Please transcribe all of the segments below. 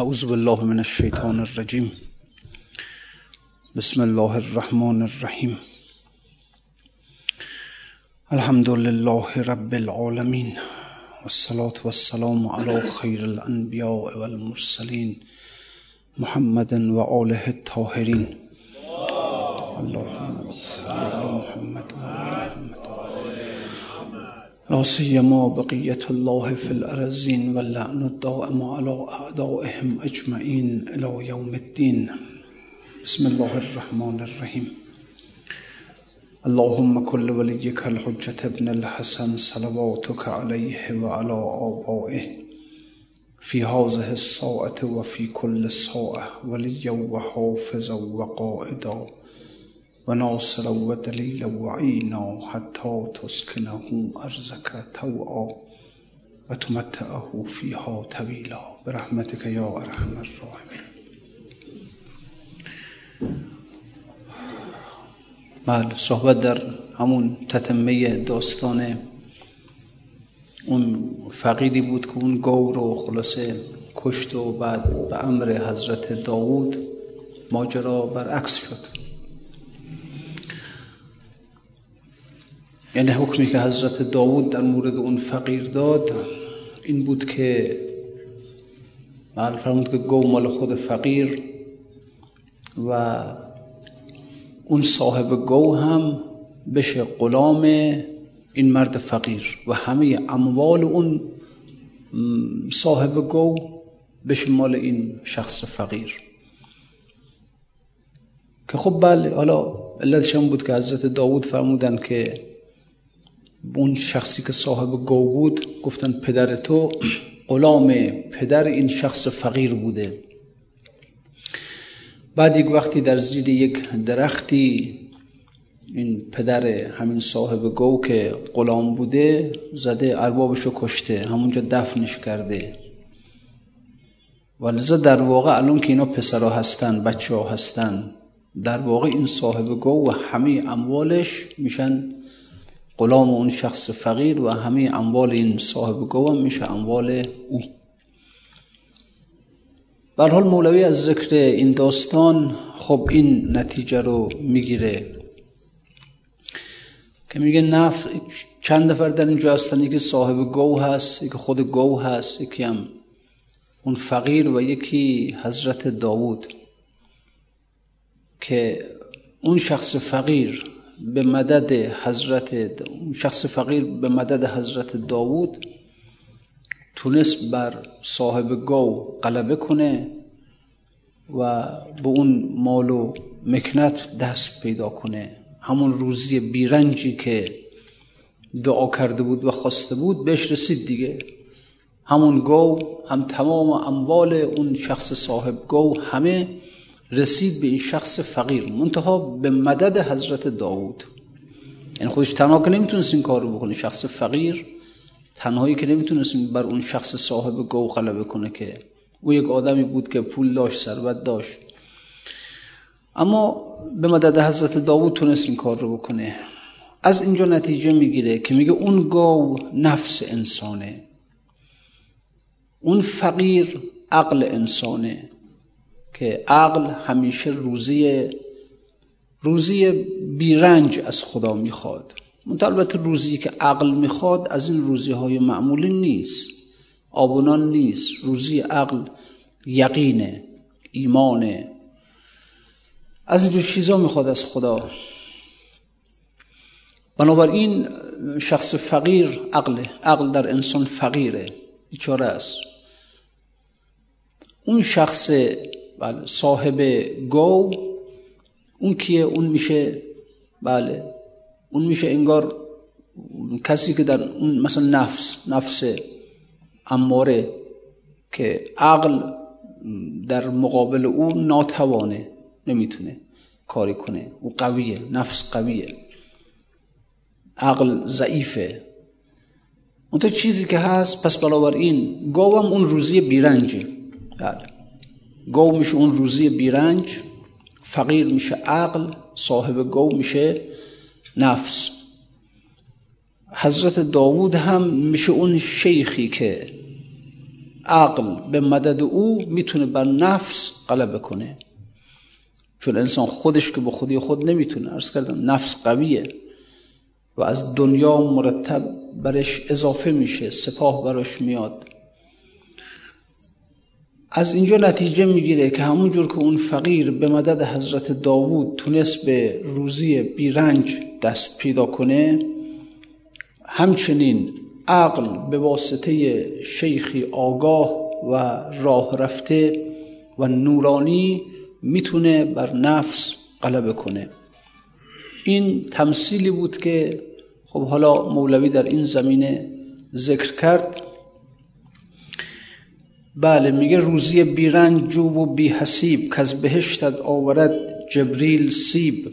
أعوذ بالله من الشيطان الرجيم. بسم الله الرحمن الرحيم. الحمد لله رب العالمين والصلاة والسلام على خير الأنبياء والمرسلين محمد وآله الطاهرين. اللهم صل على محمد لا سيما بقية الله في الأرزين واللعن الدائم على أعدائهم أجمعين إلى يوم الدين. بسم الله الرحمن الرحيم. اللهم كل وليك الحجة ابن الحسن صلواتك عليه وعلى آبائه. في هذه الساعة وفي كل ساعة وليا وحافظا وقائدا. وناصرا ودليلا وعينا حتى تسكنه أرزك توعا وتمتعه فيها طويلا برحمتك يا أرحم الراحمين بله صحبت در همون تتمه داستان اون فقیدی بود که اون گو رو خلاصه کشت و بعد به امر حضرت داوود ماجرا برعکس شد. یعنی حکمی که حضرت داوود در مورد اون فقیر داد این بود که بله فرمود که گو مال خود فقیر و اون صاحب گو هم بشه غلام این مرد فقیر و همه اموال اون صاحب گو بشه مال این شخص فقیر. که خب بله حالا علتش هم بود که حضرت داوود فرمودن که اون شخصی که صاحب گو بود گفتن پدر تو غلام پدر این شخص فقیر بوده. بعد یک وقتی در زیر یک درختی این پدر همین صاحب گو که غلام بوده زده اربابشو کشته همونجا دفنش کرده. و لذا در واقع الان که اینا پسرها هستن بچه ها هستن در واقع این صاحب گو و همه اموالش میشن غلام اون شخص فقیر و همه اموال این صاحب گو هم میشه اموال او. بر حال مولوی از ذکر این داستان خب این نتیجه رو می‌گیره. که میگه نف چند نفر در اینجا هستن؟ یکی صاحب گو هست یکی خود گو هست یکی هم اون فقیر و یکی حضرت داوود. که اون شخص فقیر به مدد حضرت شخص فقیر به مدد حضرت داوود تونست بر صاحب گو غلبه کنه و به اون مال و مکنت دست پیدا کنه. همون روزی بیرنجی که دعا کرده بود و خواسته بود بهش رسید دیگه. همون گو هم تمام اموال اون شخص صاحب گو همه رسید به این شخص فقیر منتها به مدد حضرت داوود. یعنی خودش تنها که نمی‌تونست این کار رو بکنه شخص فقیر تنهایی که نمی‌تونست بر اون شخص صاحب گو غلبه کنه که او یک آدمی بود که پول داشت ثروت داشت. اما به مدد حضرت داوود تونست این کار رو بکنه. از اینجا نتیجه می‌گیره که میگه اون گو نفس انسانه. اون فقیر عقل انسانه. که عقل همیشه روزی روزی بیرنج از خدا می‌خواد. البته روزی که عقل می‌خواد از این روزی های معمولی نیست آبونان نیست. روزی عقل یقینه ایمانه. از اینجور چیزا می‌خواد از خدا. بنابراین شخص فقیر عقله عقل در انسان فقیره بیچاره است. اون شخص بله صاحب گو اون کیه؟ اون میشه بله اون میشه انگار کسی که در اون مثلا نفس نفس اماره که عقل در مقابل او ناتوانه نمی‌تونه کاری کنه. او قویه نفس قویه. عقل ضعیفه. اون تو چیزی که هست پس بنابراین گاوم اون روزی بیرنجه. بله. گو میشه اون روزی بیرنج فقیر میشه عقل صاحب گو میشه نفس. حضرت داوود هم میشه اون شیخی که عقل به مدد او می‌تونه بر نفس غلبه کنه. چون انسان خودش که به خودی خود نمی‌تونه ارز کردم نفس قویه و از دنیا مرتب برش اضافه میشه سپاه براش میاد. از اینجا نتیجه می‌گیره که همون جور که اون فقیر به مدد حضرت داوود تونست به روزی بیرنج دست پیدا کنه همچنین عقل به واسطه شیخی آگاه و راه رفته و نورانی می‌تونه بر نفس غلبه کنه. این تمثیلی بود که خب حالا مولوی در این زمینه ذکر کرد. بله میگه روزی بیرنج جوب و بی حسیب که از بهشتت آورد جبریل سیب.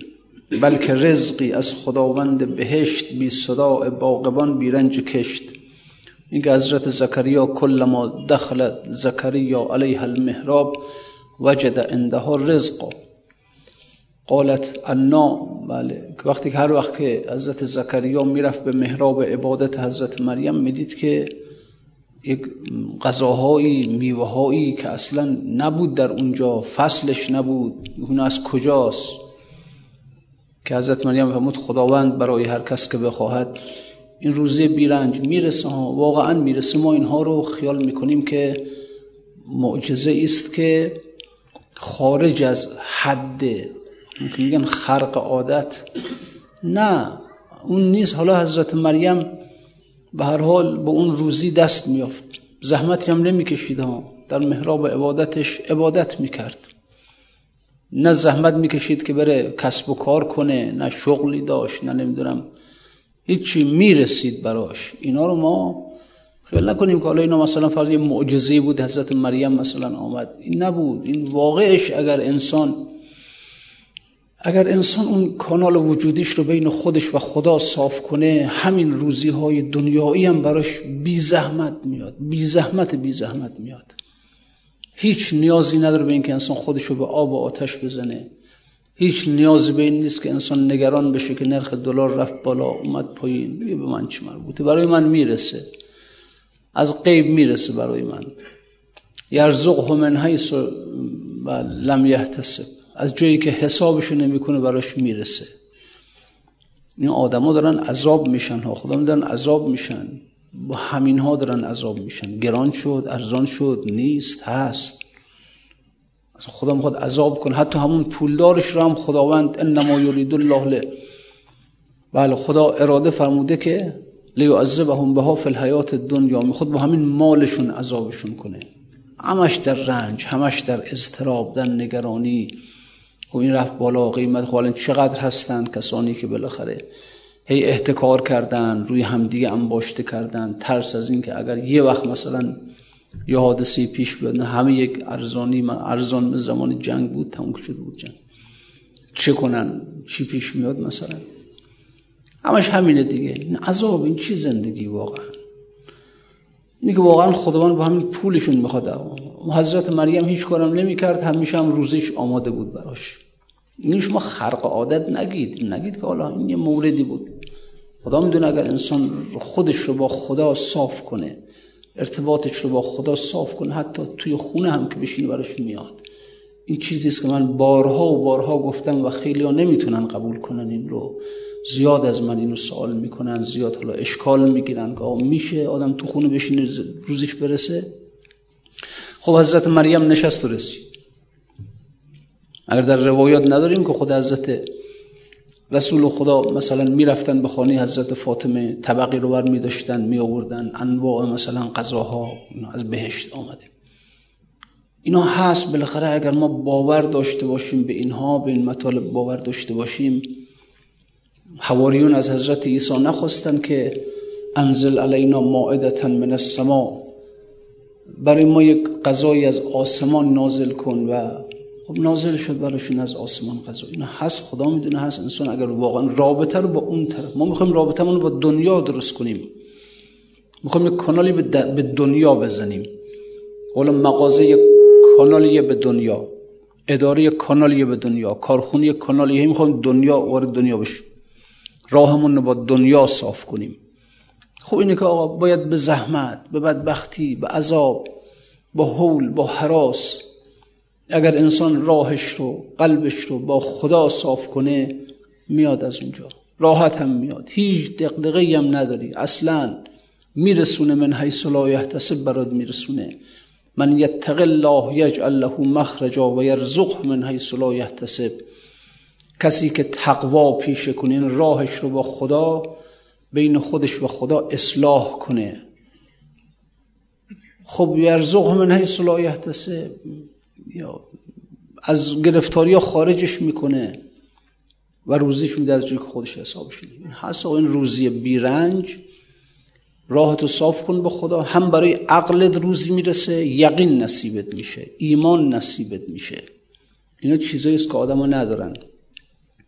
بلکه رزقی از خداوند بهشت بی صدا باقبان بیرنج کشت. میگه حضرت زکریا کل ما دخلت زکریا علیه المحراب وجد عندها رزق. قالت انا بله وقتی که هر وقت که حضرت زکریا می‌رفت به محراب عبادت حضرت مریم می‌دید که یک غذاهایی میوههایی که اصلا نبود در اونجا فصلش نبود اون از کجاست؟ که حضرت مریم فرمود خداوند برای هر کس که بخواهد این روزه بیرنج می‌رسه ها واقعا می‌رسه. ما اینها رو خیال می‌کنیم که معجزه است که خارج از حد میگن خرق عادت. نه اون نیست. حالا حضرت مریم به هر حال به اون روزی دست میافت. زحمتی هم نمی‌کشید ها. در محراب عبادتش عبادت می‌کرد. نه زحمت می‌کشید که بره کسب و کار کنه نه شغلی داشت نه نمی‌دونم هیچی می‌رسید براش. اینا رو ما خیال نکنیم که حالا اینا مثلا فرض یه معجزه بود حضرت مریم مثلا آمد. این نبود. این واقعش اگر انسان اگر انسان اون کانال وجودیش رو بین خودش و خدا صاف کنه همین روزی های دنیایی هم براش بی زحمت میاد بی زحمت بی زحمت میاد. هیچ نیازی نداره به اینکه انسان خودش رو به آب و آتش بزنه. هیچ نیازی به این نیست که انسان نگران بشه که نرخ دلار رفت بالا اومد پایین. به من چی مربوطه؟ برای من می‌رسه. از غیب می‌رسه برای من. یرزق من حیث لم یحتسب. از جایی که حسابشو نمی‌کنه براش می‌رسه. این آدما دارن عذاب میشن ها. خدا دارن عذاب میشن. با همین ها دارن عذاب میشن. گران شد ارزان شد نیست هست. خدا می‌خواد عذاب کنه. حتی همون پولدارش رو هم خداوند انما یرید الله له بله خدا اراده فرموده که لیعذبهم بها فی الحیات دنیا می‌خواد با همین مالشون عذابشون کنه. همش در رنج همش در اضطراب در نگرانی. و این رفت بالا قیمت خب چقدر هستن کسانی که بالاخره هی احتکار کردن روی همدیگه انباشته کردن. ترس از اینکه اگر یه وقت مثلا یه حادثه پیش بیاد همه یک ارزانی ارزان زمان جنگ بود تموم شده بود جنگ. چه کنن؟ چی پیش میاد مثلا؟ همش همینه دیگه. این عذاب این چی زندگی واقعا؟ اینه که واقعا خداوند با همین پولشون می‌خواد حضرت مریم هیچ کارم نمی‌کرد همیشه هم روزیش آماده بود براش. این شما خرق عادت نگید نگید که حالا این یه موردی بود. خدا می‌دونه اگر انسان خودش رو با خدا صاف کنه ارتباطش رو با خدا صاف کنه حتی توی خونه هم که بشینه براش میاد. این چیزی است که من بارها و بارها گفتم و خیلی ها نمی‌تونن قبول کنن این رو. زیاد از من اینو سوال می‌کنن زیاد حالا اشکال می‌گیرن که میشه آدم تو خونه بشینه روزش برسه؟ خب حضرت مریم نشست و رسید. اگر در روایات نداریم که خود حضرت رسول خدا مثلا می‌رفتن به خانه حضرت فاطمه طبقی رو بر میداشتن می آوردن انواع مثلا غذاها از بهشت آمده. اینا هست بالاخره اگر ما باور داشته باشیم به اینها به این مطالب باور داشته باشیم حواریون از حضرت عیسی نخواستن که انزل علینا مائدتا من السما. برای ما یک غذایی از آسمان نازل کن و خب نازل شد براشون از آسمان غذا. اینا هست خدا می‌دونه هست. انسان اگر واقعا رابطه رو با اون طرف ما می‌خوایم رابطه رو با دنیا درست کنیم. می‌خوایم یک کانالی به دنیا بزنیم. حالا مغازه یک کانالی به دنیا اداره یک کانالی به دنیا کارخونه یک کانالی می‌خوایم دنیا وارد دنیا بشیم. راهمون رو با دنیا صاف کنیم. خب اینه که آقا باید به زحمت به بدبختی به عذاب با حول با حراس اگر انسان راهش رو قلبش رو با خدا صاف کنه میاد از اونجا. راحت هم میاد. هیچ دقدقه هم نداری. اصلا میرسونه من حیث لا یحتسب برات میرسونه. من یتق الله یجعل له مخرجا و یرزقه من حیث لا یحتسب. کسی که تقوا پیشه کنه این راهش رو با خدا بین خودش و خدا اصلاح کنه. خب یرزق من حیث لا یحتسب. یا از گرفتاری خارجش می‌کنه و روزیش میده از جایی که خودش حسابش این هست. این روزی بیرنج. راحتو صاف کن به خدا. هم برای عقلت روزی می‌رسه یقین نصیبت میشه ایمان نصیبت میشه. اینا چیزایی است که آدما ندارن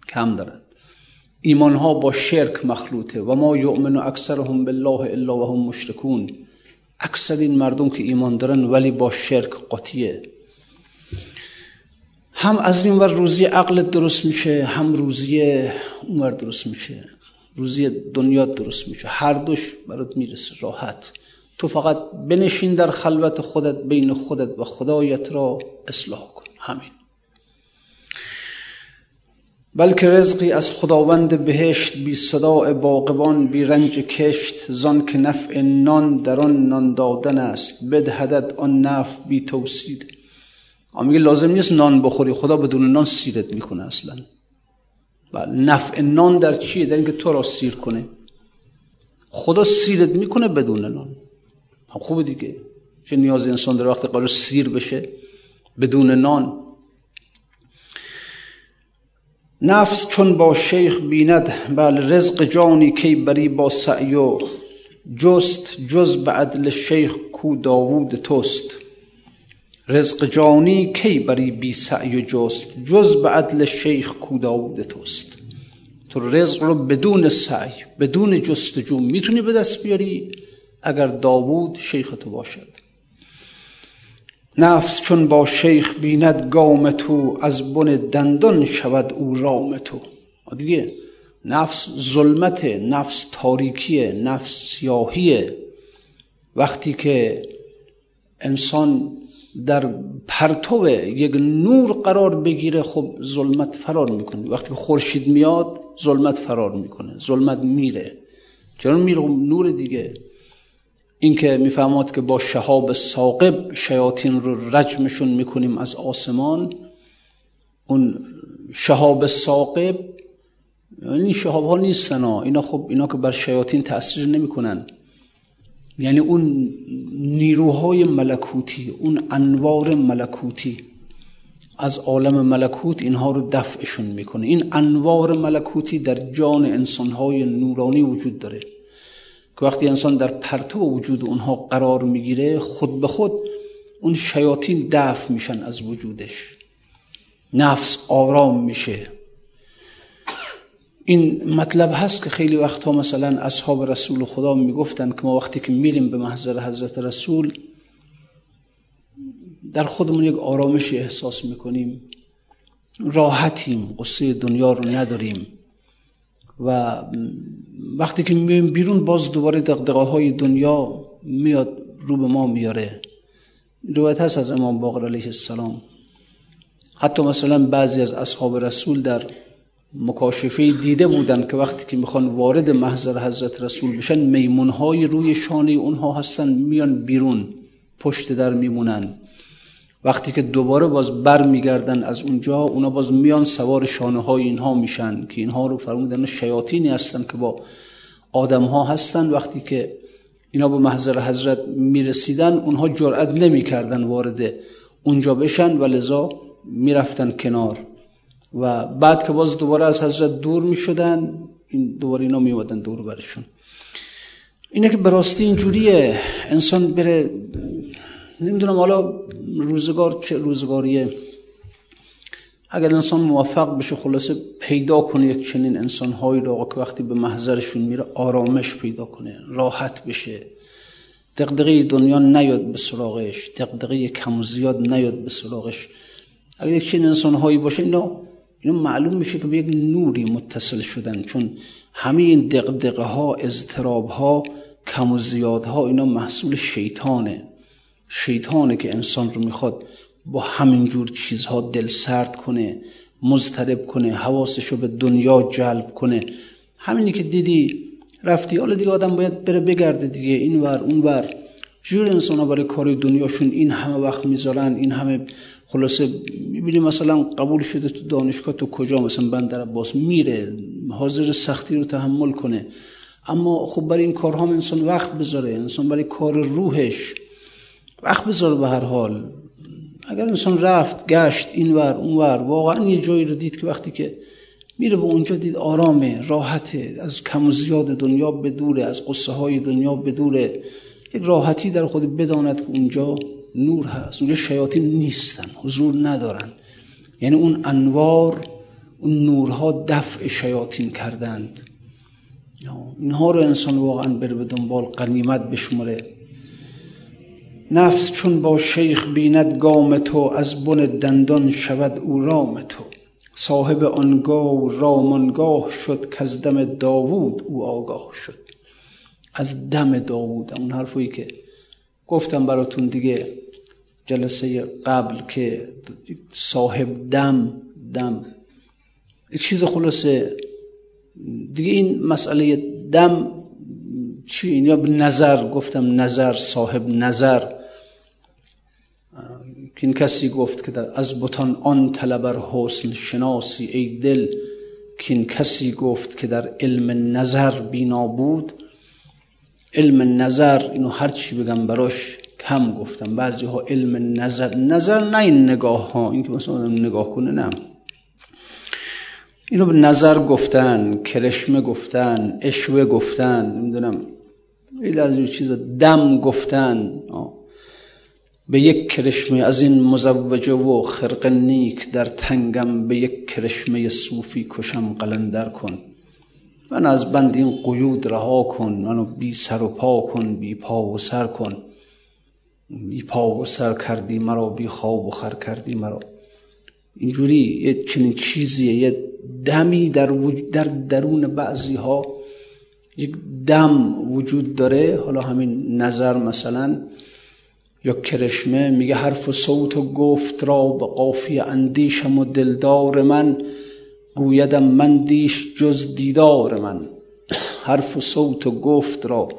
کم دارن. ایمان ها با شرک مخلوطه. و ما یؤمن اکثرهم بالله الا وهم مشرکون. اکثر این مردم که ایمان دارن ولی با شرک قاطیه. هم از این ور روزی عقلت درست میشه هم روزی اونور درست میشه. روزی دنیا درست میشه. هر دوش برات می‌رسه راحت. تو فقط بنشین در خلوت خودت بین خودت و خدایت را اصلاح کن. همین. بلکه رزقی از خداوند بهشت بی صداع باقبان بی رنج کشت زان که نفع نان در آن نان دادن است. بدهدد آن نفع بی توسید میگه لازم نیست نان بخوری. خدا بدون نان سیرت می‌کنه اصلا. بله نفع نان در چیه؟ در اینکه تو را سیر کنه. خدا سیرت می‌کنه بدون نان. هم خوبه دیگه. چه نیاز انسان در وقت قرار سیر بشه بدون نان؟ نفس چون با شیخ بیند بل رزق جانی کی بری با سعیو جست جز به عدل شیخ کو داوود توست. رزق جانی کی بری بی سعی و جست؟ جز به عدل شیخ کو داوود توست. تو رزق رو بدون سعی بدون جستجو می‌تونی به دست بیاری اگر داوود شیخ تو باشد. نفس چون با شیخ بیند گام تو از بن دندان شود او رام تو. دیگه نفس ظلمت نفس تاریکیه نفس سیاهیه. وقتی که انسان در پرتو یک نور قرار بگیره خب ظلمت فرار می‌کنه. وقتی که خورشید میاد ظلمت فرار می‌کنه ظلمت میره. چرا میره؟ نور دیگه. این که که با شهاب ساقب شیاطین رو رجمشون می‌کنیم از آسمان. اون شهاب ساقب این شهاب ها. نیستن اینا خب اینا که بر شیاطین تاثیر نمی‌کنن. یعنی اون نیروهای ملکوتی اون انوار ملکوتی از عالم ملکوت اینها رو دفعشون می‌کنه. این انوار ملکوتی در جان انسانهای نورانی وجود داره. که وقتی انسان در پرتو وجود اونها قرار می‌گیره خود به خود اون شیاطین دفع میشن از وجودش. نفس آرام میشه. این مطلب هست که خیلی وقتها مثلا اصحاب رسول خدا می‌گفتن که ما وقتی که میریم به محضر حضرت رسول در خودمون یک آرامشی احساس می‌کنیم. راحتیم قصه دنیا رو نداریم. و وقتی که میایم بیرون باز دوباره دقدقه های دنیا میاد رو به ما میاره. روایت هست از امام باقر علیه السلام. حتی مثلا بعضی از اصحاب رسول در مکاشفه دیده بودن که وقتی که می‌خوان وارد محضر حضرت رسول بشن میمونهای روی شانه اونها هستن میان بیرون پشت در میمونن. وقتی که دوباره باز بر میگردن از اونجا اونا باز میان سوار شانه های اینها میشن که اینها رو فرمودن شیاطینی هستن که با آدم ها هستن. وقتی که اینا به محضر حضرت می‌رسیدن اونها جرأت نمی‌کردن وارد اونجا بشن و لذا می‌رفتن کنار. و بعد که باز دوباره از حضرت دور می شدن این دوباره اینا می دور برشون. اینه که براستی اینجوریه. انسان بره نمی‌دونم حالا روزگار چه روزگاریه. اگر انسان موفق بشه خلاصه پیدا کنه یک چنین انسانهایی رو که وقتی به محضرشون میره آرامش پیدا کنه راحت بشه. دقدقه دنیا نیاد به سراغش دقدقه کم زیاد نیاد به سراغش. اگر یک چنین انسانهایی باشه اینا اینا معلوم میشه که به یک نوری متصل شدن چون همه این دقدقه ها اضطراب ها کم و زیاد ها اینا محصول شیطانه. شیطانه که انسان رو می‌خواد با همینجور چیزها دل سرد کنه مضطرب کنه حواسش رو به دنیا جلب کنه. همینی که دیدی رفتی حالا دیگه آدم باید بره بگرده دیگه این ور اون ور جور انسان برای کار دنیاشون این همه وقت می‌ذارن این همه خلاصه می‌بینی مثلا قبول شده تو دانشگاه تو کجا مثلا بندر عباس میره حاضر سختی رو تحمل کنه. اما خب برای این کارها انسان وقت بذاره انسان برای کار روحش وقت بذاره به هر حال. اگر انسان رفت گشت اینور اونور واقعا یه جایی رو دید که وقتی که میره به اونجا دید آرامه راحته از کم و زیاد دنیا بدوره از قصه های دنیا بدوره یک راحتی در خود بداند که اونجا نور هست. اونجا شیاطین نیستن. حضور ندارن. یعنی اون انوار اون نورها دفع شیاطین کردند. اینها رو انسان واقعا بره به دنبال قنیمت بشمره نفس چون با شیخ بیند گام تو از بن دندان شود او رام تو. صاحب آنگاه و رامانگاه شد که از دم داوود او آگاه شد. از دم داوود اون حرفی که گفتم براتون دیگه. جلسه قبل که صاحب دم دم. چیز خلاصه. دیگه این مسئله دم چی؟ یا به نظر گفتم نظر صاحب نظر. که این کسی گفت که در از بتان آن طلبر حسن شناسی ای دل. که این کسی گفت که در علم نظر بینا بود. علم نظر اینو هر چی بگم براش کم گفتم بعضی ها علم نظر نظر نه این نگاه ها این که مثلا نگاه کنه نه. اینو به نظر گفتن کرشمه گفتن اشوه گفتن نمی‌دونم این از این چیزا دم گفتن. به یک کرشمه از این مزوجه و خرق نیک در تنگم به یک کرشمه صوفی کشم قلندر کن. من از بند این قیود رها کن منو بی سر و پا کن بی پا و سر کن. بی پا و سر کردی مرا بی خواب و خر کردی مرا. اینجوری یه چنین چیزیه یه دمی در, در درون بعضی ها یک دم وجود داره. حالا همین نظر مثلا یا کرشمه میگه حرف و صوت و گفت را به قافی اندیشم و دلدار من گویدم من دیش جز دیدار من. حرف و صوت و گفت را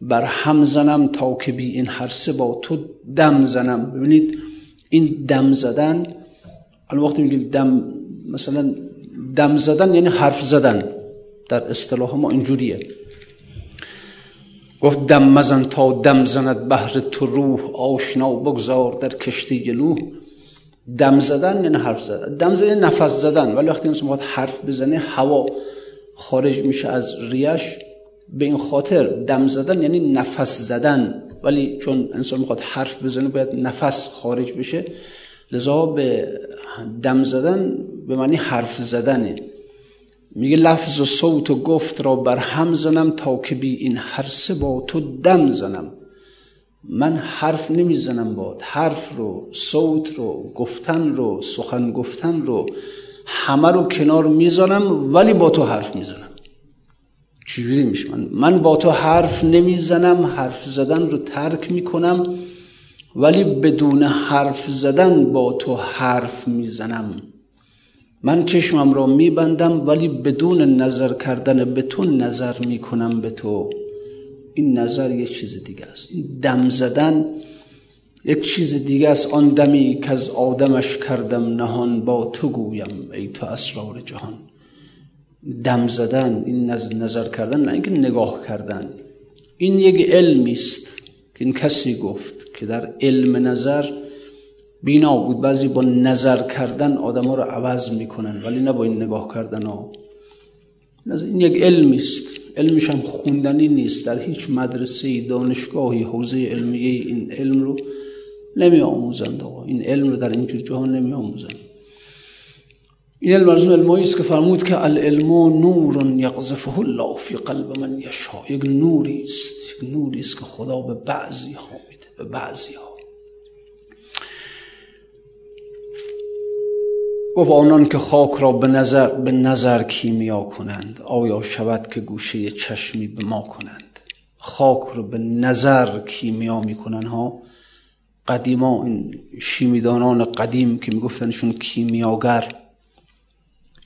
بر هم زنم تا که بی این هر سه با تو دم زنم. ببینید این دم زدن الان وقتی میگیم دم مثلا دم زدن یعنی حرف زدن. در اصطلاح ما اینجوریه. گفت دم مزن تا دم زند بهر تو روح آشنا بگذار در کشتی نوح دم زدن یعنی حرف زدن. دم زدن یعنی نفس زدن. ولی وقتی انسان حرف بزنه هوا خارج میشه از ریش. به این خاطر دم زدن یعنی نفس زدن. ولی چون انسان می‌خواد حرف بزنه باید نفس خارج بشه. لذا به دم زدن به معنی حرف زدنه. میگه لفظ و صوت و گفت را بر هم زنم تا که بی این هر با تو دم زنم. من حرف نمی‌زنم باد. حرف رو صوت رو گفتن رو سخن گفتن رو همه رو کنار می‌زنم ولی با تو حرف می‌زنم. چجوری میشه؟ من من با تو حرف نمی‌زنم حرف زدن رو ترک می‌کنم ولی بدون حرف زدن با تو حرف می‌زنم. من چشمم را میبندم ولی بدون نظر کردن به تو نظر می‌کنم به تو. این نظر یک چیز دیگه است. این دم زدن یک چیز دیگه است. آن دمی که از آدمش کردم نهان با تو گویم ای تو اسرار جهان. دم زدن این نظر کردن نه اینکه نگاه کردن. این یک علمی است که این کسی گفت که در علم نظر بینا بود. بعضی با نظر کردن آدم رو عوض می‌کنن ولی نه با این نگاه کردن ها. این یک علمی است. علمش هم خوندنی نیست. در هیچ مدرسه دانشگاهی حوزه علمیه این علم رو نمی آموزند آقا. این علم رو در اینجور جهان نمی آموزند این اون است که فرمود که العلم نور یقذفه الله فی قلب من یشا یک نوری است یک نوری است که خدا به بعضی ها میده به بعضی ها گفت آنان که خاک را به نظر, به نظر کیمیا کنند آیا شود که گوشه چشمی به ما کنند. خاک رو به نظر کیمیا می‌کنن ها. قدیما این شیمیدانان قدیم که میگفتنشون کیمیاگر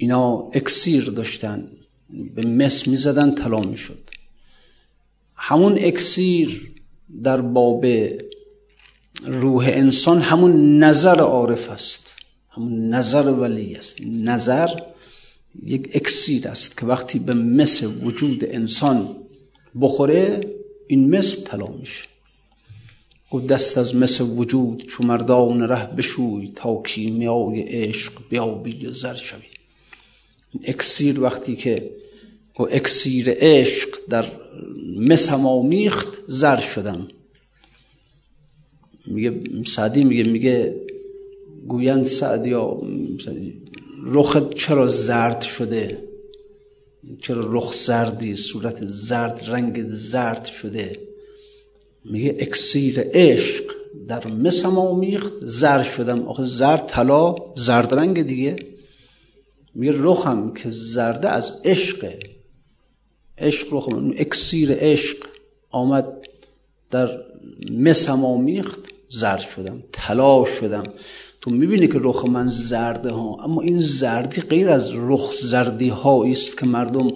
اینا اکسیر داشتن به مس می‌زدن طلا می‌شد. همون اکسیر در باب روح انسان همون نظر عارف است. همون نظر ولی است. نظر یک اکسیر است که وقتی به مس وجود انسان بخوره این مس طلا میشه. گفت دست از مس وجود چو مردان ره بشوی تا کیمیای عشق بیابی و زر شوی. اکسیر وقتی که گفت اکسیر عشق در مسم آمیخت زر شدم. میگه سعدی میگه میگه گویند سعدی یا رخت چرا زرد شده؟ چرا رخ زردی؟ صورت زرد رنگ زرد شده؟ میگه اکسیر عشق در مسم آمیخت زر شدم. آخه زرد طلا زرد رنگ دیگه. میگه رخم که زرده از عشقه عشق رخم اکسیر عشق آمد در مسم آمیخت زرد شدم طلا شدم. تو می‌بینی که رخ من زرده ها اما این زردی غیر از رخ زردی هایی است که مردم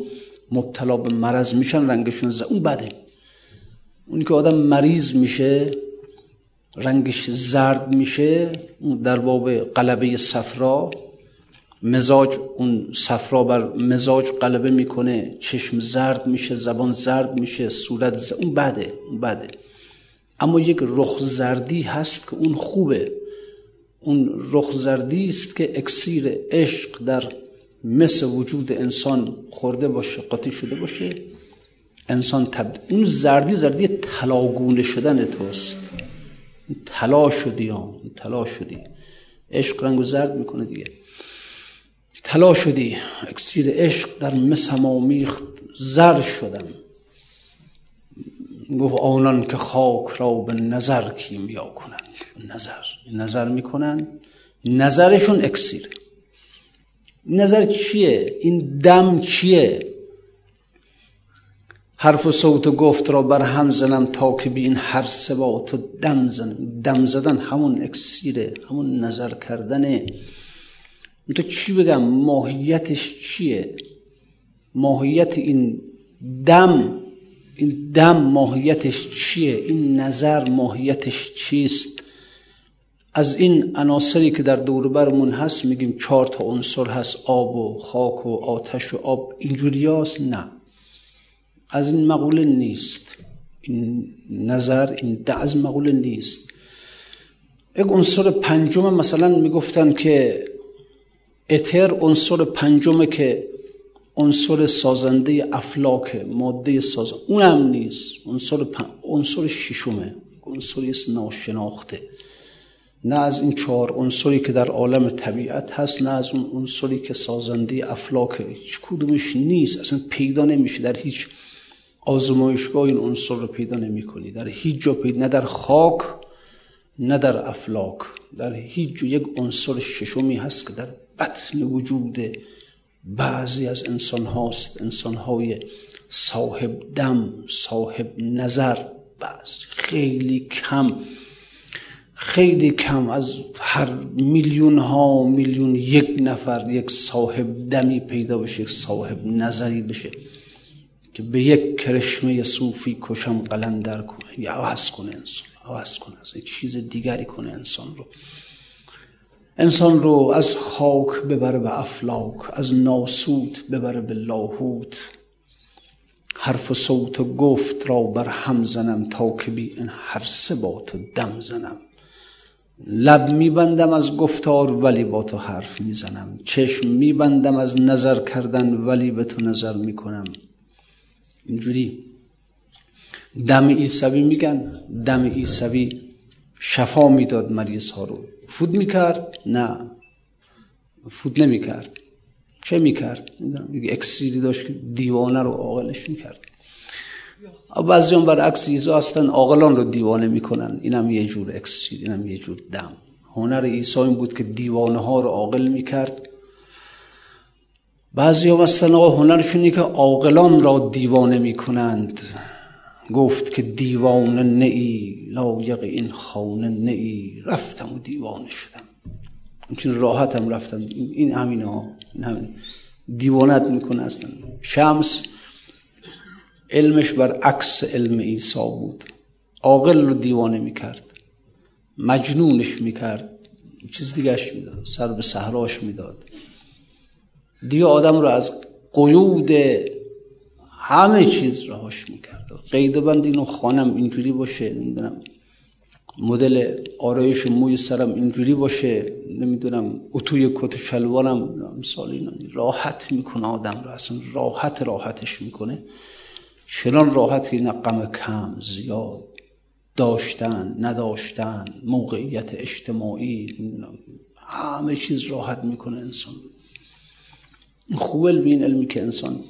مبتلا به مرض میشن رنگشون زرد اون بده. اونی که آدم مریض میشه رنگش زرد میشه در باب قلبه صفرا مزاج اون صفرا بر مزاج قلبه می‌کنه چشم زرد میشه زبان زرد میشه صورت زرد. اون بده اون بده اما یک رخ زردی هست که اون خوبه. اون رخ زردی است که اکسیر عشق در مثل وجود انسان خورده باشه قاطی شده باشه. انسان تبدیل اون زردی زردی طلاگونه شدن توست. طلا شدی ها طلا شدی. عشق رنگ زرد می‌کنه دیگه. طلا شدی. اکسیر عشق در مسم آمیخت زر شدم. گفت آنان که خاک را به نظر کیمیا کنند. نظر. نظر می‌کنن؟ نظرشون اکسیر. نظر چیه؟ این دم چیه؟ حرف و صوت و گفت را بر هم زنم تا که بین هر سبات و دم زنم دم زدن همون اکسیره همون نظر کردنه. تو چی بگم؟ ماهیتش چیه؟ ماهیت این دم این دم ماهیتش چیه؟ این نظر ماهیتش چیست؟ از این عناصری که در دور برمون هست میگیم چهار تا عنصر هست آب و خاک و آتش و آب. اینجوری هست نه. از این مقوله نیست. این نظر این دعز مقوله نیست. یک عنصر پنجم مثلا می‌گفتن که اتر عنصر پنجمه که عنصر سازنده افلاک ماده ساز اونم نیست عنصر عنصر ششمه عنصری ناشناخته نه از این چهار عنصری که در عالم طبیعت هست نه از اون عنصری که سازنده افلاک هیچ کدومش نیست اصلا پیدا نمیشه در هیچ آزمایشگاه این عنصر رو پیدا نمی کنی در هیچ جا پیدا نه در خاک نه در افلاک در هیچ جا یک عنصر ششمی هست که در بطن وجود بعضی از انسان هاست انسان های صاحب دم صاحب نظر بعض خیلی کم خیلی کم از هر میلیون ها میلیون یک نفر یک صاحب دمی پیدا بشه یک صاحب نظری بشه که به یک کرشمه صوفی کشم قلندر کنه. یا عوض کنه انسان عوض کنه از چیز دیگری کنه انسان رو. انسان رو از خاک ببره به افلاک از ناسوت ببره به لاهوت. حرف و صوت و گفت را بر هم زنم تا که بی این هر سه با تو دم زنم. لب میبندم از گفتار ولی با تو حرف می‌زنم. چشم میبندم از نظر کردن ولی به تو نظر می‌کنم. اینجوری. دم ایسوی میگن دم ایسوی شفا می‌داد مریض ها رو. فود می‌کرد؟ نه. فود نمی‌کرد. چه می‌کرد؟ اکسیری داشت که دیوانه رو عاقلش می‌کرد. بعضی هم برعکس ایزا هستن عاقلان رو دیوانه می‌کنن. اینم یه جور اکسیر اینم یه جور دم. هنر عیسی این بود که دیوانه ها رو عاقل می‌کرد. بعضی هم هستن آقا هنرشونی که عاقلان را دیوانه می‌کنند. گفت که دیوانه نئی لایق این خانه نئی. رفتم و دیوانه شدم. چون راحتم رفتم. این همینه ها. این همین دیوانت می‌کنه اصلا. شمس علمش بر عکس علم عیسی بود. عاقل رو دیوانه می‌کرد. مجنونش می‌کرد. چیز دیگهش می‌داد. سر به صحراش می‌داد. دیگه آدم رو از قیود همه چیز رهاش می‌کرد. قید بند اینو خانم اینجوری باشه نمی‌دونم مدل آرایش موی سرم اینجوری باشه نمی‌دونم اتوی کت شلوارم مثال اینا راحت می‌کنه آدم رو اصلا راحت راحتش می‌کنه. چنان راحت که این کم زیاد داشتن نداشتن موقعیت اجتماعی همه چیز راحت می‌کنه انسان خوبه این علمی که انسان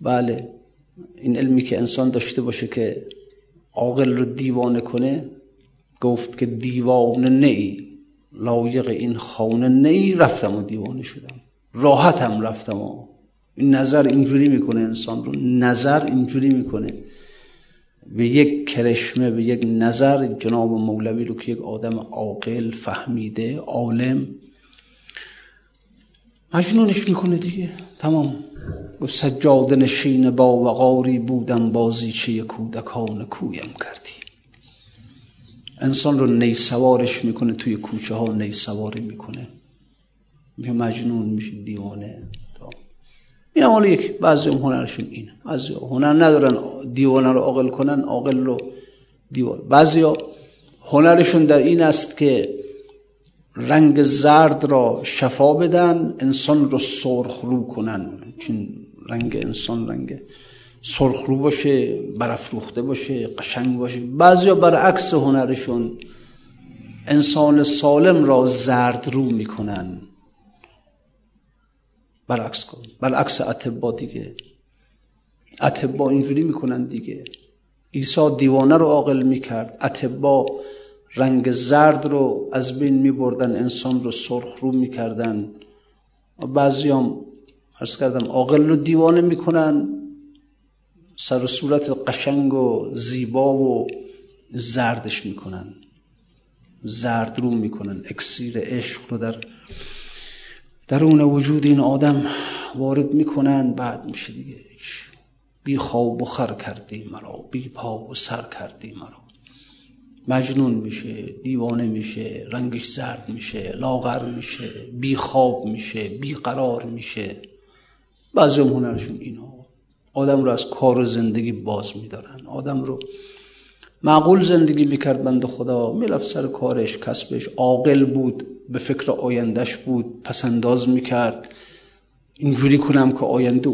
بله این علمی که انسان داشته باشه که عاقل رو دیوانه کنه گفت که دیوانه نی. لایق این خانه نی رفتم و دیوانه شدم. راحتم رفتم و این نظر اینجوری می‌کنه انسان رو. نظر اینجوری می‌کنه. به یک کرشمه به یک نظر جناب مولوی رو که یک آدم عاقل فهمیده عالم مجنونش می‌کنه دیگه. تمام. گفت سجاده نشین با وقاری بودم بازیچه کودکان کویم کردی. انسان رو نیسوارش می‌کنه توی کوچه ها نیسواری می‌کنه. میشه مجنون میشه دیوانه. این حالا یک بعضی هنرشون اینه. بعضی هنر ندارن دیوانه رو عاقل کنن عاقل رو دیوانه. بعضی هنرشون در این است که رنگ زرد را شفا بدن انسان رو سرخ رو کنن. چون رنگ انسان رنگ سرخ رو باشه برافروخته باشه قشنگ باشه. بعضیا برعکس هنرشون انسان سالم را زرد رو می‌کنن. برعکس کن. برعکس اتبا دیگه. اتبا اینجوری می‌کنن دیگه. عیسی دیوانه رو عاقل می‌کرد. اتبا رنگ زرد رو از بین میبردن انسان رو سرخ رو می‌کردن و بعضی هم ارز کردم عاقل رو دیوانه می‌کنن سر و صورت قشنگ و زیبا و زردش می‌کنن زرد رو می‌کنن اکسیر عشق رو در درون وجود این آدم وارد می‌کنن بعد میشه دیگه. بی خواب و خر کردی مرا. بی پا و سر کردی مرا. مجنون میشه دیوانه میشه رنگش زرد میشه لاغر میشه بی خواب میشه بی قرار میشه. بعضی هنرشون اینا. آدم رو از کار زندگی باز میدارن. آدم رو معقول زندگی می‌کرد بند خدا. میلف سر کارش کسبش. عاقل بود به فکر آیندهش بود پسنداز می‌کرد. اینجوری کنم که آینده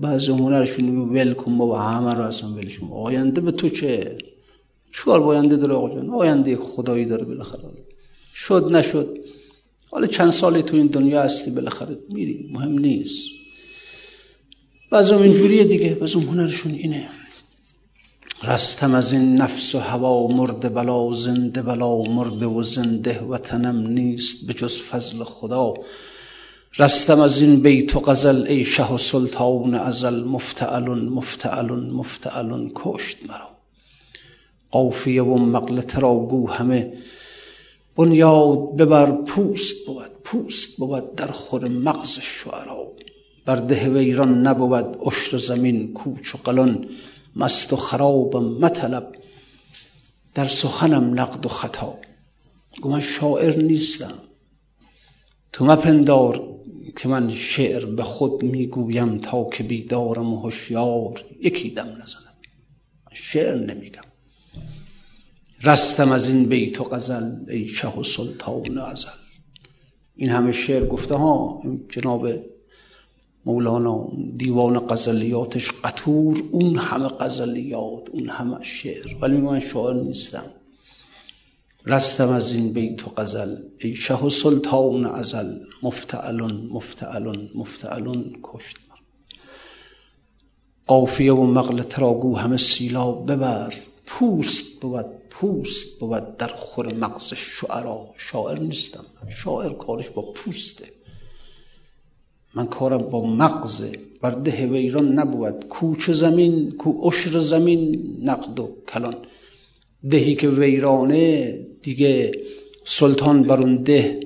بعضی هنرشون ول کن با همه رو اصلا ولشون آینده به تو چه؟ چوار آینده داره آقا جان؟ آینده خدایی داره بالاخره. شد نشد. حالا چند سالی تو این دنیا هستی بالاخره؟ میری. مهم نیست. بعضی اینجوریه دیگه. بعضی هنرشون اینه. رستم از این نفس و هوا مرد بلا زنده بلا مرده و زنده و تنم نیست به جز فضل خدا. رستم از این بیت و غزل ای شه و سلطان ازل مفتعلون مفتعلون مفتعلون کشت مرا. قافیه و مقلت را گو همه. بنیاد ببر پوست بود پوست بود در خور مغز شعرا. بر ده ویران نبود عشر زمین کوچ و قلان. مست و خرابم مطلب در سخنم نقد و خطا. گو من شاعر نیستم. تو مپندار که من شعر به خود می‌گویم تا که بیدارم و هوشیار. یکی دم نزنم. شعر نمیگم. رستم از این بیت و غزل ای شه و سلطان ازل. این همه شعر گفته ها جناب مولانا دیوان غزلیاتش قطور اون همه غزلیات اون همه شعر. ولی من شاعر نیستم. رستم از این بیت و غزل ای شه و سلطان ازل. مفتعلون مفتعلون مفتعلون کشت قافیه و مغل تراگو همه سیلا ببر. پوست بود پوست بود در خور مغز شعرا. شاعر نیستم. شاعر کارش با پوسته. من کارم با مغزه بر ده ویران نبود. کوچ زمین کو اشر زمین نقد و کلان. دهی که ویرانه دیگه سلطان بر اون ده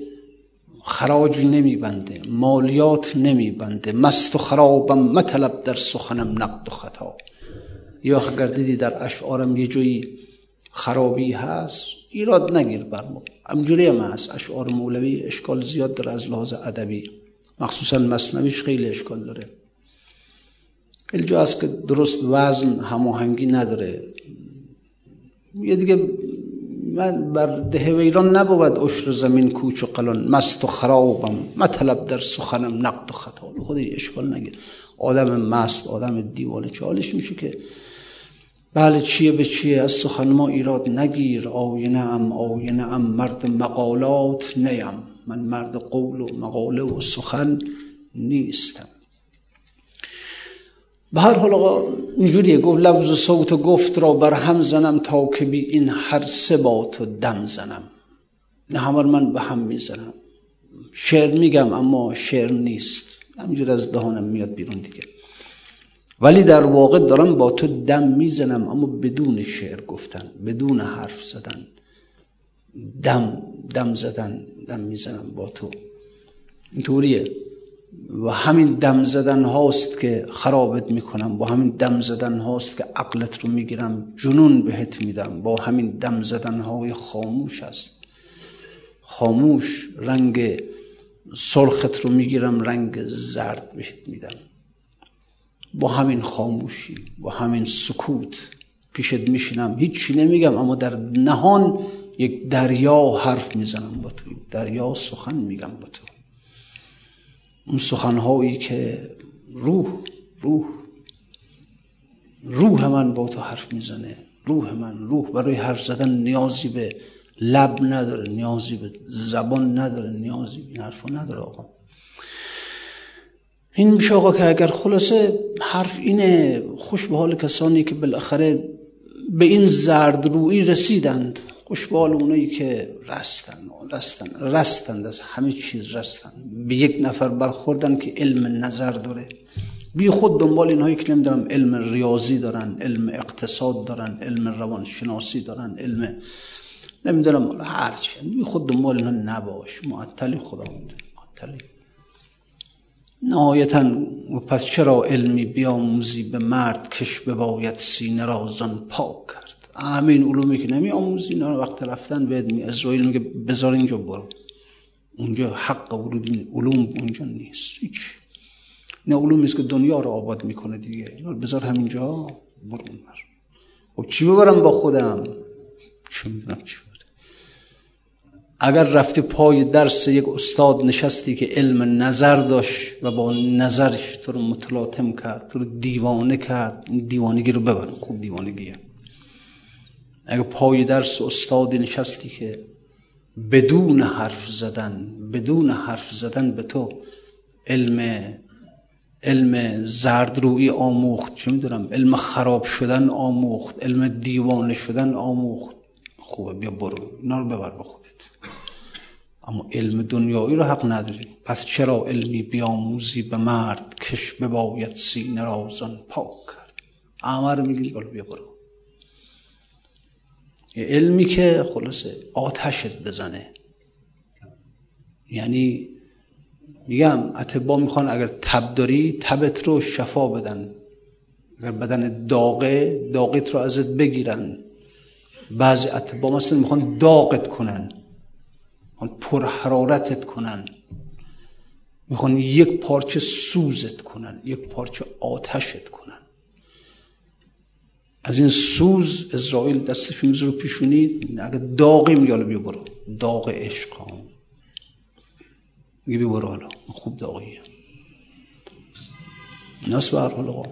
خراج نمیبنده. مالیات نمیبنده. مست و خرابم مطلب در سخنم نقد و خطا. یا اگر دیدی در اشعارم یه جایی خرابی هست ایراد نگیر بر ما. همجوری هم هست. اشعار مولوی اشکال زیاد داره از لحاظ ادبی. مخصوصا مصنویش خیلی اشکال داره. خیلی جا که درست وزن هماهنگی نداره. یه دیگه من بر ده ویران نبود اشر زمین کوچ و قلان. مست و خرابم. مطلب در سخنم نقد و خطا. خودی اشکال نگیر. آدم مست آدم دیوانه. چالش میشه که بله چیه به چیه؟ از سخن ما ایراد نگیر آینه ام آینه ام. مرد مقالات نیم. من مرد قول و مقاله و سخن نیستم. به هر حال آقا اینجوریه. گفت لفظ و صوت و گفت را بر هم زنم تا که بی این هر سه با تو دم زنم. نه همار من به هم می‌زنم. شعر میگم اما شعر نیست. همینجور از دهانم میاد بیرون دیگه. ولی در واقع دارم با تو دم می‌زنم اما بدون شعر گفتن بدون حرف زدن. دم دم زدن دم می‌زنم با تو. اینطوریه. و همین دم زدن هاست که خرابت می‌کنم با همین دم زدن هاست که عقلت رو می‌گیرم جنون بهت میدم. با همین دم زدن های خاموش است خاموش رنگ سرخت رو می‌گیرم رنگ زرد بهت میدم. با همین خاموشی با همین سکوت پیشت میشینم. هیچی نمیگم اما در نهان یک دریا حرف می‌زنم با تو. دریا سخن میگم با تو. اون سخنهایی که روح روح روح من با تو حرف می‌زنه. روح من روح برای حرف زدن نیازی به لب نداره نیازی به زبان نداره نیازی به حرفا نداره آقا. این میشه آقا که اگر خلاصه حرف اینه خوش به حال کسانی که بالاخره به این زرد روی رسیدند خوش به حال اونایی که رستن رستن رستند از همه چیز رستن. به یک نفر برخوردن که علم نظر داره. بی خود دنبال اینهایی که نمی‌دونم علم ریاضی دارن علم اقتصاد دارن علم روانشناسی دارن علم نمی‌دونم هر چی. بی خود دنبال اینها نباش. معطلی خدا معطلی. نهایتا پس چرا علمی بیاموزی به مرد کش بباید سینه را زن پاک کرد؟ همین علومی که نمی آموزی اینا وقت رفتن بهت می اسرائیل میگه بذار اینجا برو. اونجا حق ورود این علوم اونجا نیست. هیچ. نه علومی است که دنیا رو آباد می‌کنه دیگه. اینا بذار همینجا برو اونور. خب چی ببرم با خودم؟ چی می‌دونم چی اگر رفتی پای درس یک استاد نشستی که علم نظر داشت و با نظرش تو رو متلاطم کرد تو رو دیوانه کرد این دیوانگی رو ببر خوب دیوانگیه. اگر پای درس استادی نشستی که بدون حرف زدن بدون حرف زدن به تو علم علم زردرویی آموخت. چه می‌دونم؟ علم خراب شدن آموخت علم دیوانه شدن آموخت. خوبه بیا برو اینا رو ببر به خودت اما علم دنیایی رو حق نداری پس چرا علمی بیاموزی به مرد کش بباید سینه رازان پاک کرد؟ امر میگی بیا برو. علمی که خلاصه آتشت بزنه. یعنی میگم اتبا می‌خوان اگر تب داری تبت رو شفا بدن. اگر بدن داغه داغت رو ازت بگیرن. بعضی اتبا مثلا می‌خوان داغت کنن. پر حرارتت کنن. می‌خوان یک پارچه سوزت کنن یک پارچه آتشت کنن. از این سوز اسرائیل دستشون رو پیشونید اگه داغی میاله بیا برو. داغ عشق میگه بیا برو حالا خوب داغیه. ناس به هر حال آقا.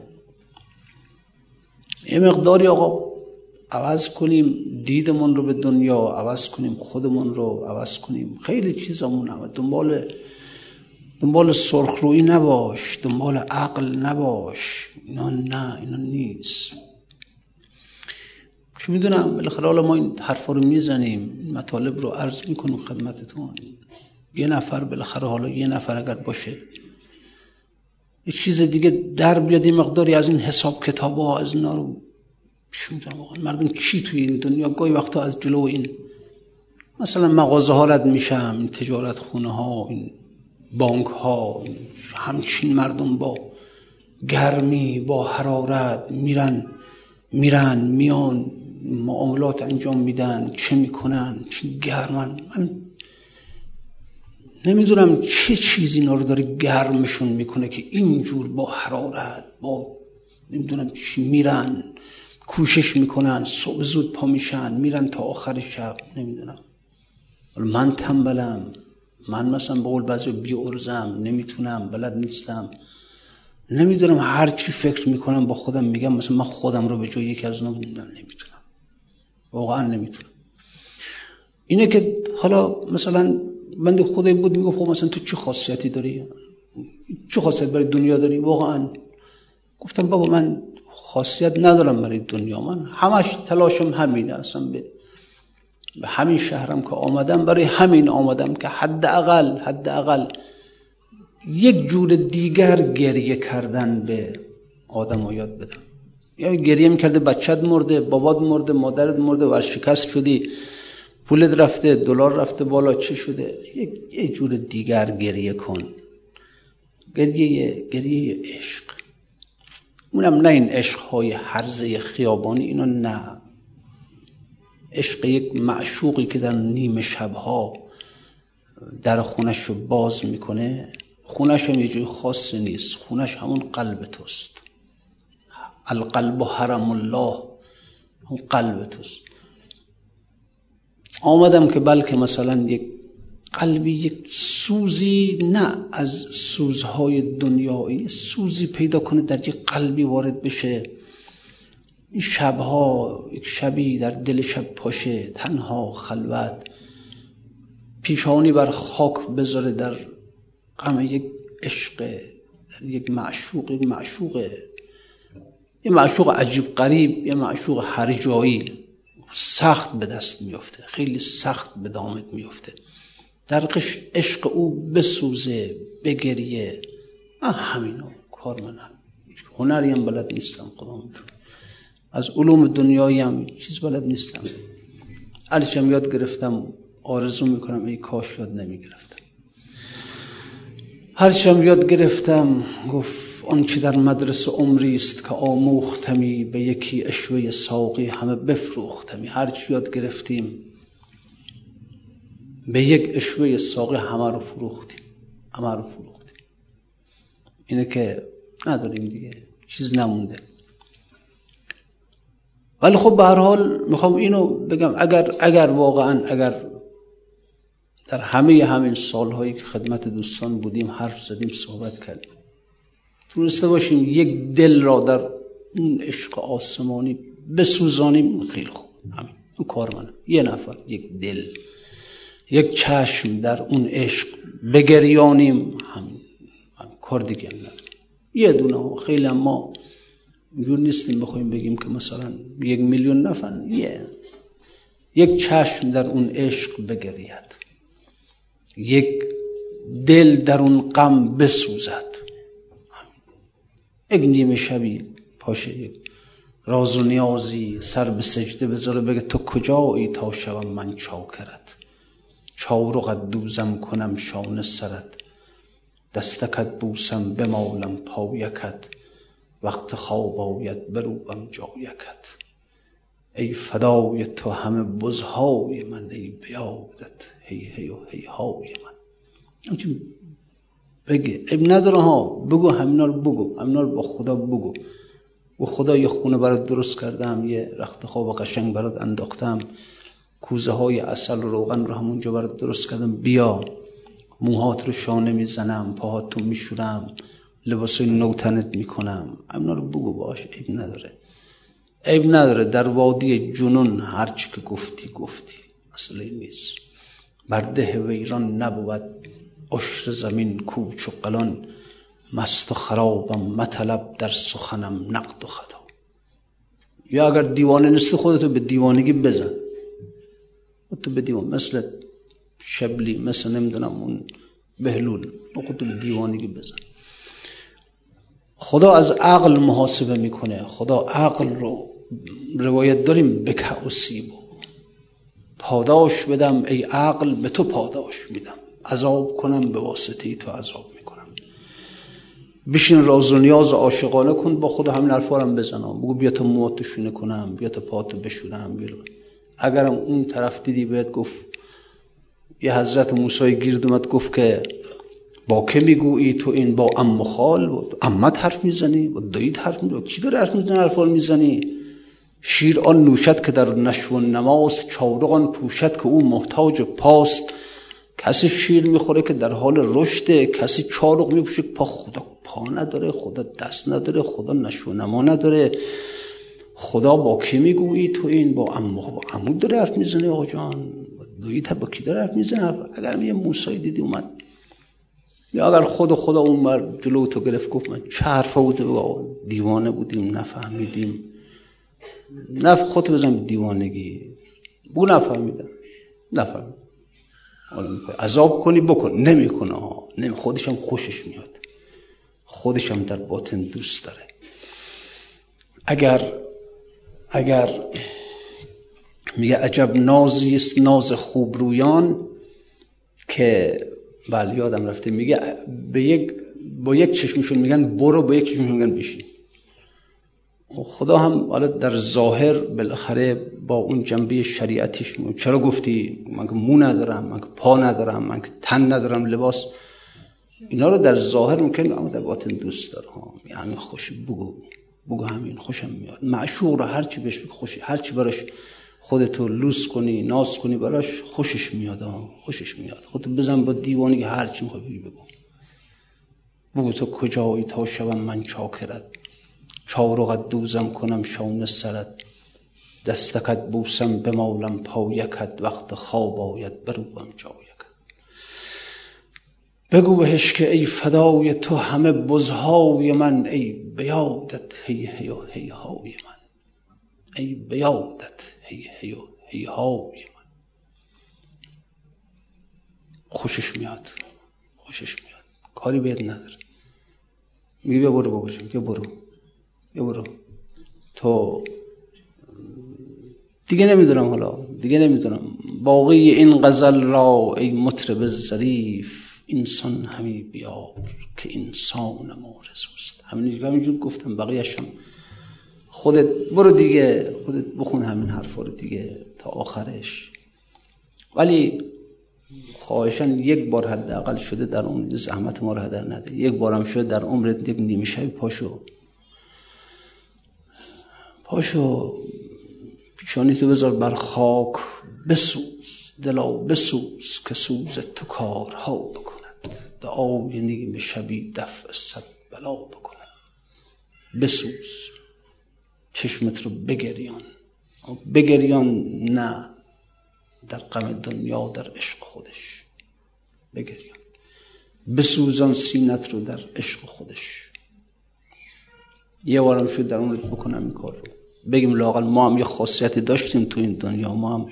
یه مقداری آقا عوض کنیم دیدمون رو به دنیا عوض کنیم خودمون رو عوض کنیم. خیلی چیزامون هم دنبال دنبال سرخرویی نباش دنبال عقل نباش. اینا نه اینا نیست. چون می‌دونم؟ بالاخره حالا ما این حرفا رو می‌زنیم. مطالب رو عرض می‌کنیم خدمتتون. یه نفر بالاخره حالا یه نفر اگر باشه یه چیز دیگه در بیاد یه مقداری از این حساب کتاب ها از اینا رو مردم چی توی این دنیا؟ گاهی وقتا از جلو این مثلا مغازه ها رد میشم این تجارت خونه ها این بانک ها همچین مردم با گرمی با حرارت میرن میرن میان معاملات انجام میدن چه می‌کنن چه گرمن؟ من نمی‌دونم چه چیزی اینا رو داره گرمشون می‌کنه که اینجور با حرارت با نمی‌دونم چی میرن. کوشش می‌کنن صبح زود پا میشن میرن تا آخر شب نمی‌دونم. من تنبلم من مثلا به قول بعضی بی ارزم نمی‌تونم بلد نیستم. نمی‌دونم هر چی فکر می‌کنم با خودم میگم مثلا من خودم رو به جای یکی از اونا نمی‌تونم. واقعا نمی‌تونم. اینه که حالا مثلا بند خدای بود می‌گفت خب مثلا تو چه خاصیتی داری؟ چه خاصیت برای دنیا داری؟ واقعا. گفتم بابا من خاصیت ندارم برای دنیا. من همش تلاشم همینه اصلا به به همین شهرم که آمدم برای همین آمدم که حداقل حداقل یک جور دیگر گریه کردن به آدم یاد بدم. یا گریه می‌کرده بچت مرده بابات مرده مادرت مرده ورشکست شدی پولت رفته دلار رفته بالا چه شده؟ یک جور دیگر گریه کن. گریه گریه عشق. اونم نه این عشق های حرزه خیابانی اینو نه. عشق یک معشوقی که در نیمه شبها در خونش رو باز می‌کنه. خونش هم یه جای خاصی نیست. خونش همون قلب توست. القلب حرم الله. اون قلب توست. آمدم که بلکه مثلا یک قلبی یک سوزی نه از سوزهای دنیایی سوزی پیدا کنه در یک قلبی وارد بشه. این شبها یک شبی در دل شب پاشه تنها خلوت. پیشانی بر خاک بذاره در غم یک عشق در یک معشوق یک معشوق. یه معشوق عجیب قریب یه معشوق هر جایی. سخت به دست میفته خیلی سخت به دامت میفته در عشق او بسوزه بگریه. همینو کار من هم هنری هم بلد نیستم خدا از علوم دنیایی هم چیز بلد نیستم. هرچی یاد گرفتم آرزو می‌کنم ای کاش یاد نمی‌گرفتم. هرچی یاد گرفتم گفت آنچه در مدرسه عمری است که آموختمی به یکی اشوه ساقی همه بفروختمی. هرچی یاد گرفتیم به یک اشوه ساقی همه رو فروختیم همه رو فروختیم. اینه که نداریم دیگه چیز نمونده. ولی خب به هر حال می‌خوام اینو بگم اگر اگر واقعا اگر در همه همین سالهایی که خدمت دوستان بودیم حرف زدیم صحبت کردیم تونسته باشیم یک دل را در اون عشق آسمانی بسوزانیم خیلی خوب. همین. اون کار منه. یه نفر یک دل. یک چشم در اون عشق بگریانیم. همین, همین کار دیگه نداریم. یه دونه خیلی ما اینجور نیستیم بخوایم بگیم که مثلا یک میلیون نفر یه یک چشم در اون عشق بگرید. یک دل در اون غم بسوزد. یک نیمه شبی پاشه یک راز و نیازی سر به سجده بذاره بگه تو کجایی تا شوم من چاکرت؟ چارقت دوزم کنم شان سرت. دستکت بوسم بمالم پایکت. وقت خواب آید بروبم جایکت. ای فدای تو همه بزهای من ای بیادت هی هی و هی های من. بگه اب نداره ها بگو همینا رو بگو همینا رو با خدا بگو. و خدا یه خونه برات درست کردم یه رخت خواب قشنگ برات انداختم. کوزه های اصل و روغن رو همونجا برات درست کردم. بیا موهات رو شانه می‌زنم پاهات رو میشورم لباس نوتنت می‌کنم. همینا رو بگو باش عیب نداره. عیب نداره. در وادی جنون هرچی که گفتی گفتی. مسئله نیست. بر ده ویران نبود عشر زمین کوچ و قلان. مست و خرابم مطلب در سخنم نقد و خطا. یا اگر دیوانه نیستی خودتو به دیوانگی بزن. به دیوان مثل شبلی مثل نمی‌دونم بهلول خودتو به دیوانگی بزن. خدا از عقل محاسبه می‌کنه خدا عقل رو روایت داریم بکه و سیب پاداش بدم ای عقل به تو پاداش میدم. عذاب کنم به واسطه تو عذاب می‌کنم. بشین راز و نیاز عاشقانه کن با خدا همین حرفا بزنم. بگو بیا تو مواتو کنم بیا تو پاتو بشونم بیا اگرم اون طرف دیدی بهت گفت یه حضرت موسی گیرد اومد گفت که با که می‌گویی تو این با ام خال بود؟ امت حرف می‌زنی؟ با دایید حرف می‌زنی؟ کی داره حرف می‌زنی؟ حرف می‌زنی؟ شیر آن نوشد که در نشو و نماست چارق آن پوشد که او محتاج پاست کسی شیر می‌خوره که در حال رشده کسی چارق میپوشه پا خدا پا نداره خدا دست نداره خدا نشو نما نداره. خدا با کی می‌گویی تو این با امو با امو داره حرف می‌زنه آقا جان؟ دویت با کی داره حرف می‌زنه؟ اگر یه موسی دیدی اومد. یا اگر خود خدا اون بر جلو تو گرفت گفت من چه حرفا بوده؟ دیوانه بودیم نفهمیدیم. نف خود بزن دیوانگی. بو نفهمیدم. حالا عذاب کنی؟ بکن. نمی‌کنه نمی خودش هم خوشش میاد. خودش هم در باطن دوست داره. اگر اگر میگه عجب نازی است ناز خوب رویان که بله یادم رفته میگه به یک با یک چشمشون میگن برو با یک چشمشون میگن بشین. خدا هم حالا در ظاهر بالاخره با اون جنبه شریعتیش چرا گفتی؟ من که مو ندارم من که پا ندارم من که تن ندارم لباس. اینا رو در ظاهر ممکن اما در باطن دوست دارم. یعنی خوش بگو. بگو همین خوشم میاد. معشوق رو هرچی بهش خوشی هرچی براش خودتو لوس کنی ناز کنی براش خوشش میاد خوشش میاد. خودتو بزن با دیوانی هرچی می‌خوای بگو. بگو تو کجایی تا شبم من چاکرت؟ چارقت دوزم کنم شون سرت. دستکت بوسم بمالم پایکت وقت خواب آید بروبم جایکت بگو بهش که ای فدای تو همه بزهای من ای بیادت هی هی و هی های من. ای بیادت هی هی و هی های من. خوشش میاد خوشش میاد. کاری بهت نداره. میگه بیا برو بابا بیا برو بیا برو. تو دیگه نمی‌دونم حالا دیگه نمی‌دونم. باقی این غزل را ای مطرب ظریف انسان همی بیار که انسان مارزوست همین همینجور گفتم بقیهش هم خودت برو دیگه خودت بخون همین حرفا رو دیگه تا آخرش. ولی خواهشان یک بار حداقل شده در اون زحمت ما رو هدر نده. یک بارم شده در عمرت یک نیمه پاشو. پاشو پیشانی تو بذار بر خاک بسوز دلا بسوز که سوز تو کارها بکند دعای نیمه شبی دفع صد بلا بکند بسوز. چشمت رو بگریان. بگریان نه در غم دنیا در عشق خودش. بگریان. بسوزان سینت رو در عشق خودش. یه بارم شد در اون بکنم این کار بگیم لاقل ما هم یه خاصیتی داشتیم تو این دنیا. ما هم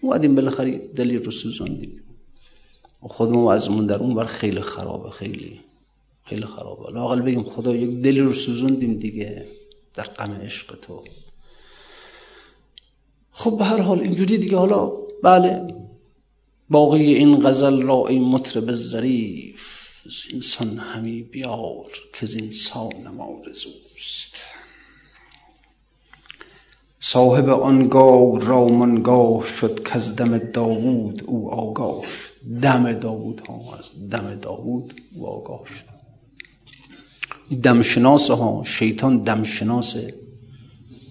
اومدیم بالاخره دلیل رو سوزاندیم. خودمون ازمون در اون بر خیلی خرابه خیلی خیلی خرابه. لاقل بگیم خدا یک دلیل رو سوزوندیم دیگه در غم عشق تو. خب به هر حال اینجوری دیگه. حالا بله باقی این غزل را این مطرب ظریف انسان همی بیار که زینسان ما رزوست صاحب آنگاه رامانگاه شد که از دم داوود او آگاه شد. دم داوود ها از دم داوود او آگاه شد دمشناس ها شیطان دمشناس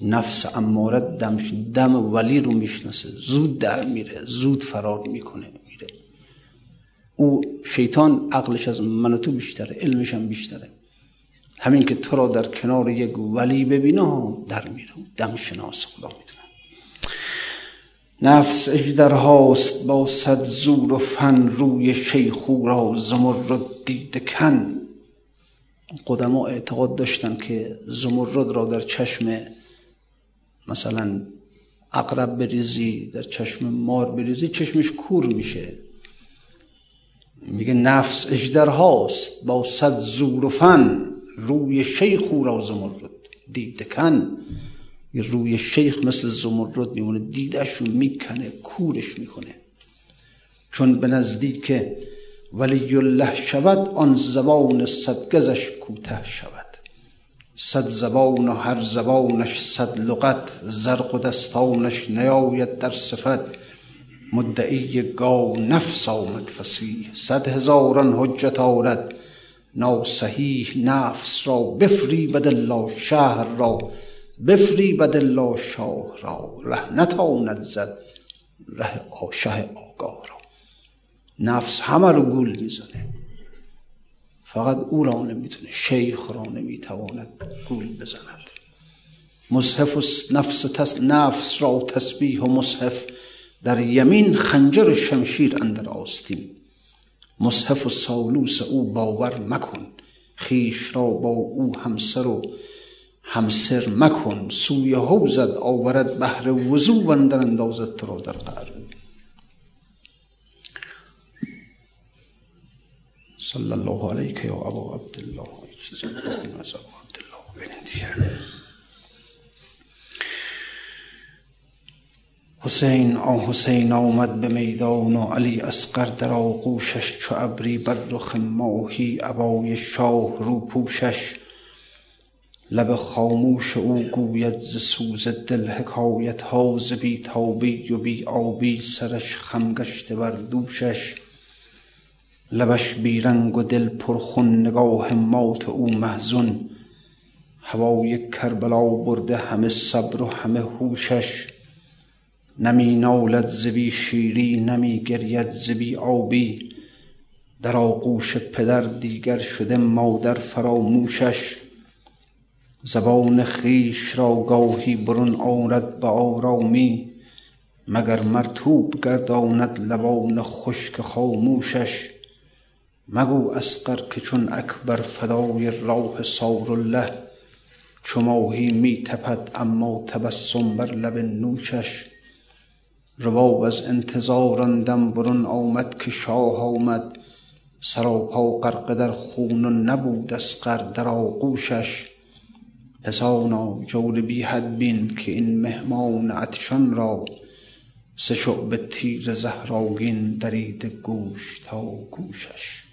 نفس امارت دم, دم ولی رو می‌شناسه. زود در میره زود فرار می‌کنه میره. او شیطان عقلش از من تو بیشتره علمش هم بیشتره. همین که تو را در کنار یک ولی ببینه در میره دم شناس خدا می‌تونه. نفس اجدر هاست با صد زور و فن روی شیخو را زمرد دید کن. قدما اعتقاد داشتن که زمرد را در چشم مثلا اقرب بریزی در چشم مار بریزی چشمش کور میشه. میگه نفس اجدر هاست با صد زور و فن روی شیخ او را زمرد دیده کن. یه روی شیخ مثل زمرد میمونه دیدش می‌کنه کورش می‌کنه. چون به نزدیک ولی الله شود آن زبان صدگزش کوته شود. صد زبان و هر زبانش صد لغت زرق و دستانش نیاید در صفت. مدعی گاو نفس آمد فسیح صد هزاران حجت آرد. ناصحیح نفس را بفری بدلا شهر را. بفری بدلا شاه را ره نتاند زد ره شه آگاه را. نفس همه رو گول می‌زنه. فقط او را نمی‌تونه شیخ را نمی‌تواند گول بزند. مصحف و نفس, تس نفس را تسبیح و مصحف در یمین خنجر شمشیر اندر آستین. مصحف و سالوس او باور مکن خیش را با او همسر و همسر مکن سوی حوزت آورد بهر وضو و اندر اندازت تو را در قعر صلی الله علیک یا ابا عبدالله. حسین آ حسین آمد به میدان و علی اسقر در آغوشش چو ابری بر رخ ماهی عبای شاه رو پوشش. لب خاموش او گوید ز سوز دل حکایت ها ز بی تابی و بی آبی سرش خم گشته بر دوشش. لبش بیرنگ و دل پرخون نگاه مات او محزون. هوای کربلا برده همه صبر و همه هوشش. نمی نالد زبی شیری نمی گرید زبی آبی. در آغوش پدر دیگر شده مادر فراموشش. زبان خیش را گاهی برون آرد به آرامی مگر مرتوب گرداند لبان خشک خاموشش. مگو اسقر که چون اکبر فدای راه الله چو ماهی می تپد اما تبسم بر لب نوشش. رباب از انتظار آن دم برون آمد که شاه آمد سراپا غرقه در خون و نبود اسقر در آغوشش. پسانا جور بی حد بین که این مهمان عطشان را سه شعبه تیر زهرآگین دریده گوش تا گوشش.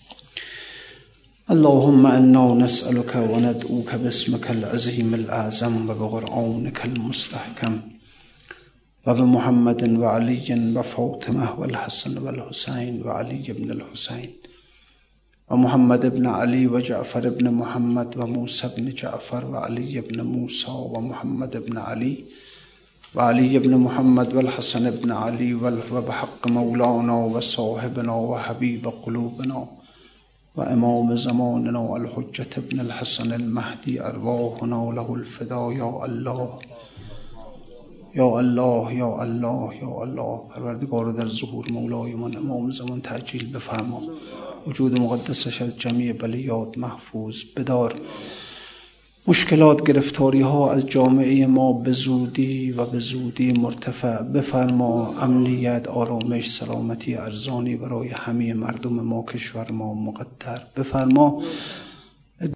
اللهم انا نسألك وندعوك باسمك العظيم الأعظم وبقرآنك المستحكم وبمحمد وعلي وفاطمة والحسن والحسين وعلي بن الحسين ومحمد بن علي وجعفر بن محمد وموسى بن جعفر وعلي بن موسى ومحمد بن علي وعلي بن محمد والحسن بن علي وبحق مولانا وصاحبنا وحبيب قلوبنا وإمام زماننا الحجة ابن الحسن المهدي أرواحنا له الفدا يا الله. یا الله یا الله یا الله. پروردگار در ظهور مولای من امام زمان تعجیل بفرما. وجود مقدسش از جمعی بلیات محفوظ بدار. مشکلات گرفتاری ها از جامعه ما به زودی و به زودی مرتفع. بفرما امنیت آرامش سلامتی ارزانی برای همه مردم ما کشور ما مقدر. بفرما